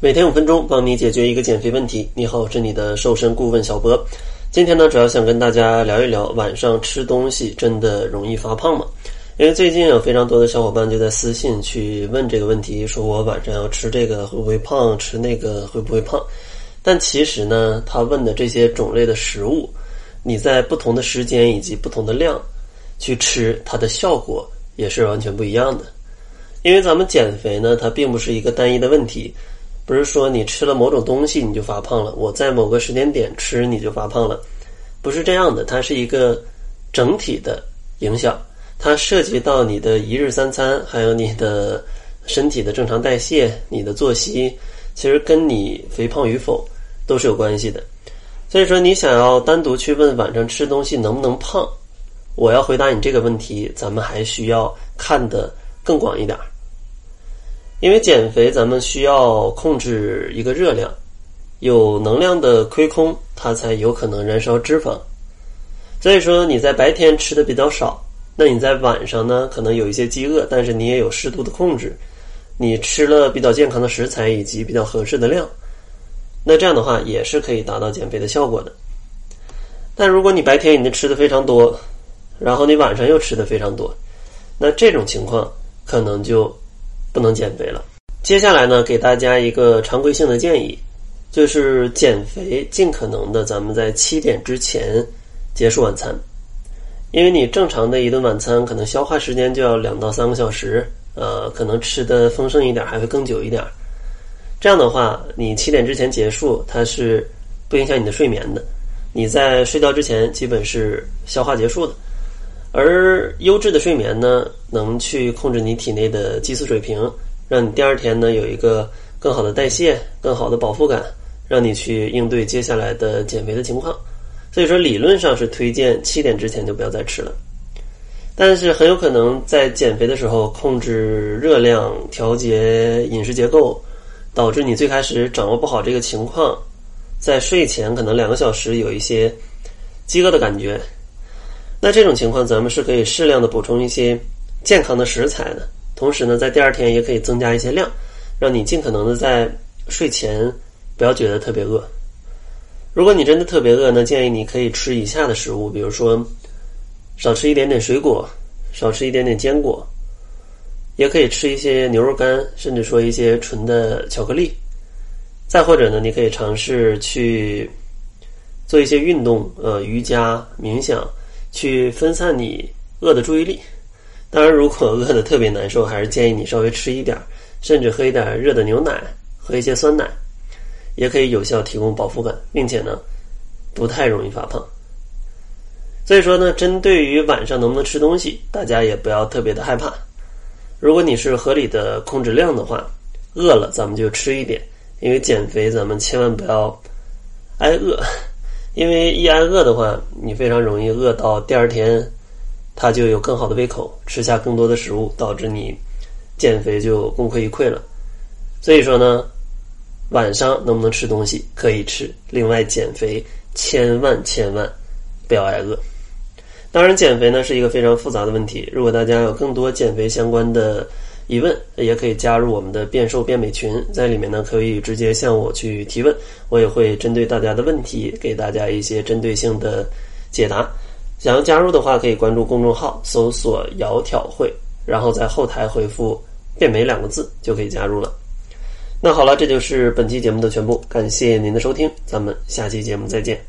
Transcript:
每天五分钟，帮你解决一个减肥问题。你好，我是你的瘦身顾问小博。今天呢，主要想跟大家聊一聊，晚上吃东西真的容易发胖吗？因为最近有非常多的小伙伴就在私信去问这个问题，说我晚上要吃这个会不会胖，吃那个会不会胖？但其实呢，他问的这些种类的食物，你在不同的时间以及不同的量去吃，它的效果也是完全不一样的。因为咱们减肥呢，它并不是一个单一的问题。不是说你吃了某种东西你就发胖了，我在某个时间点吃你就发胖了，不是这样的，它是一个整体的影响，它涉及到你的一日三餐，还有你的身体的正常代谢、你的作息，其实跟你肥胖与否都是有关系的。所以说，你想要单独去问晚上吃东西能不能胖，我要回答你这个问题，咱们还需要看得更广一点。因为减肥，咱们需要控制一个热量，有能量的亏空，它才有可能燃烧脂肪。所以说，你在白天吃的比较少，那你在晚上呢，可能有一些饥饿，但是你也有适度的控制，你吃了比较健康的食材以及比较合适的量，那这样的话也是可以达到减肥的效果的。但如果你白天已经吃的非常多，然后你晚上又吃的非常多，那这种情况可能就。不能减肥了。接下来呢，给大家一个常规性的建议，就是减肥尽可能的咱们在七点之前结束晚餐，因为你正常的一顿晚餐可能消化时间就要两到三个小时，呃，可能吃的丰盛一点还会更久一点。这样的话，你七点之前结束，它是不影响你的睡眠的。你在睡觉之前基本是消化结束的。而优质的睡眠呢，能去控制你体内的激素水平，让你第二天呢有一个更好的代谢、更好的饱腹感，让你去应对接下来的减肥的情况。所以说，理论上是推荐七点之前就不要再吃了。但是很有可能在减肥的时候控制热量、调节饮食结构，导致你最开始掌握不好这个情况，在睡前可能两个小时有一些饥饿的感觉。那这种情况，咱们是可以适量的补充一些健康的食材的，同时呢，在第二天也可以增加一些量，让你尽可能的在睡前不要觉得特别饿。如果你真的特别饿呢，建议你可以吃以下的食物，比如说少吃一点点水果，少吃一点点坚果，也可以吃一些牛肉干，甚至说一些纯的巧克力。再或者呢，你可以尝试去做一些运动，呃，瑜伽、冥想。去分散你饿的注意力。当然，如果饿的特别难受，还是建议你稍微吃一点，甚至喝一点热的牛奶，喝一些酸奶，也可以有效提供饱腹感，并且呢，不太容易发胖。所以说呢，针对于晚上能不能吃东西，大家也不要特别的害怕。如果你是合理的控制量的话，饿了咱们就吃一点，因为减肥咱们千万不要挨饿。因为一挨饿的话，你非常容易饿到第二天，它就有更好的胃口，吃下更多的食物，导致你减肥就功亏一篑了。所以说呢，晚上能不能吃东西可以吃，另外减肥千万千万不要挨饿。当然，减肥呢是一个非常复杂的问题，如果大家有更多减肥相关的。疑问也可以加入我们的变瘦变美群，在里面呢可以直接向我去提问，我也会针对大家的问题给大家一些针对性的解答。想要加入的话，可以关注公众号，搜索“窈窕会”，然后在后台回复“变美”两个字就可以加入了。那好了，这就是本期节目的全部，感谢您的收听，咱们下期节目再见。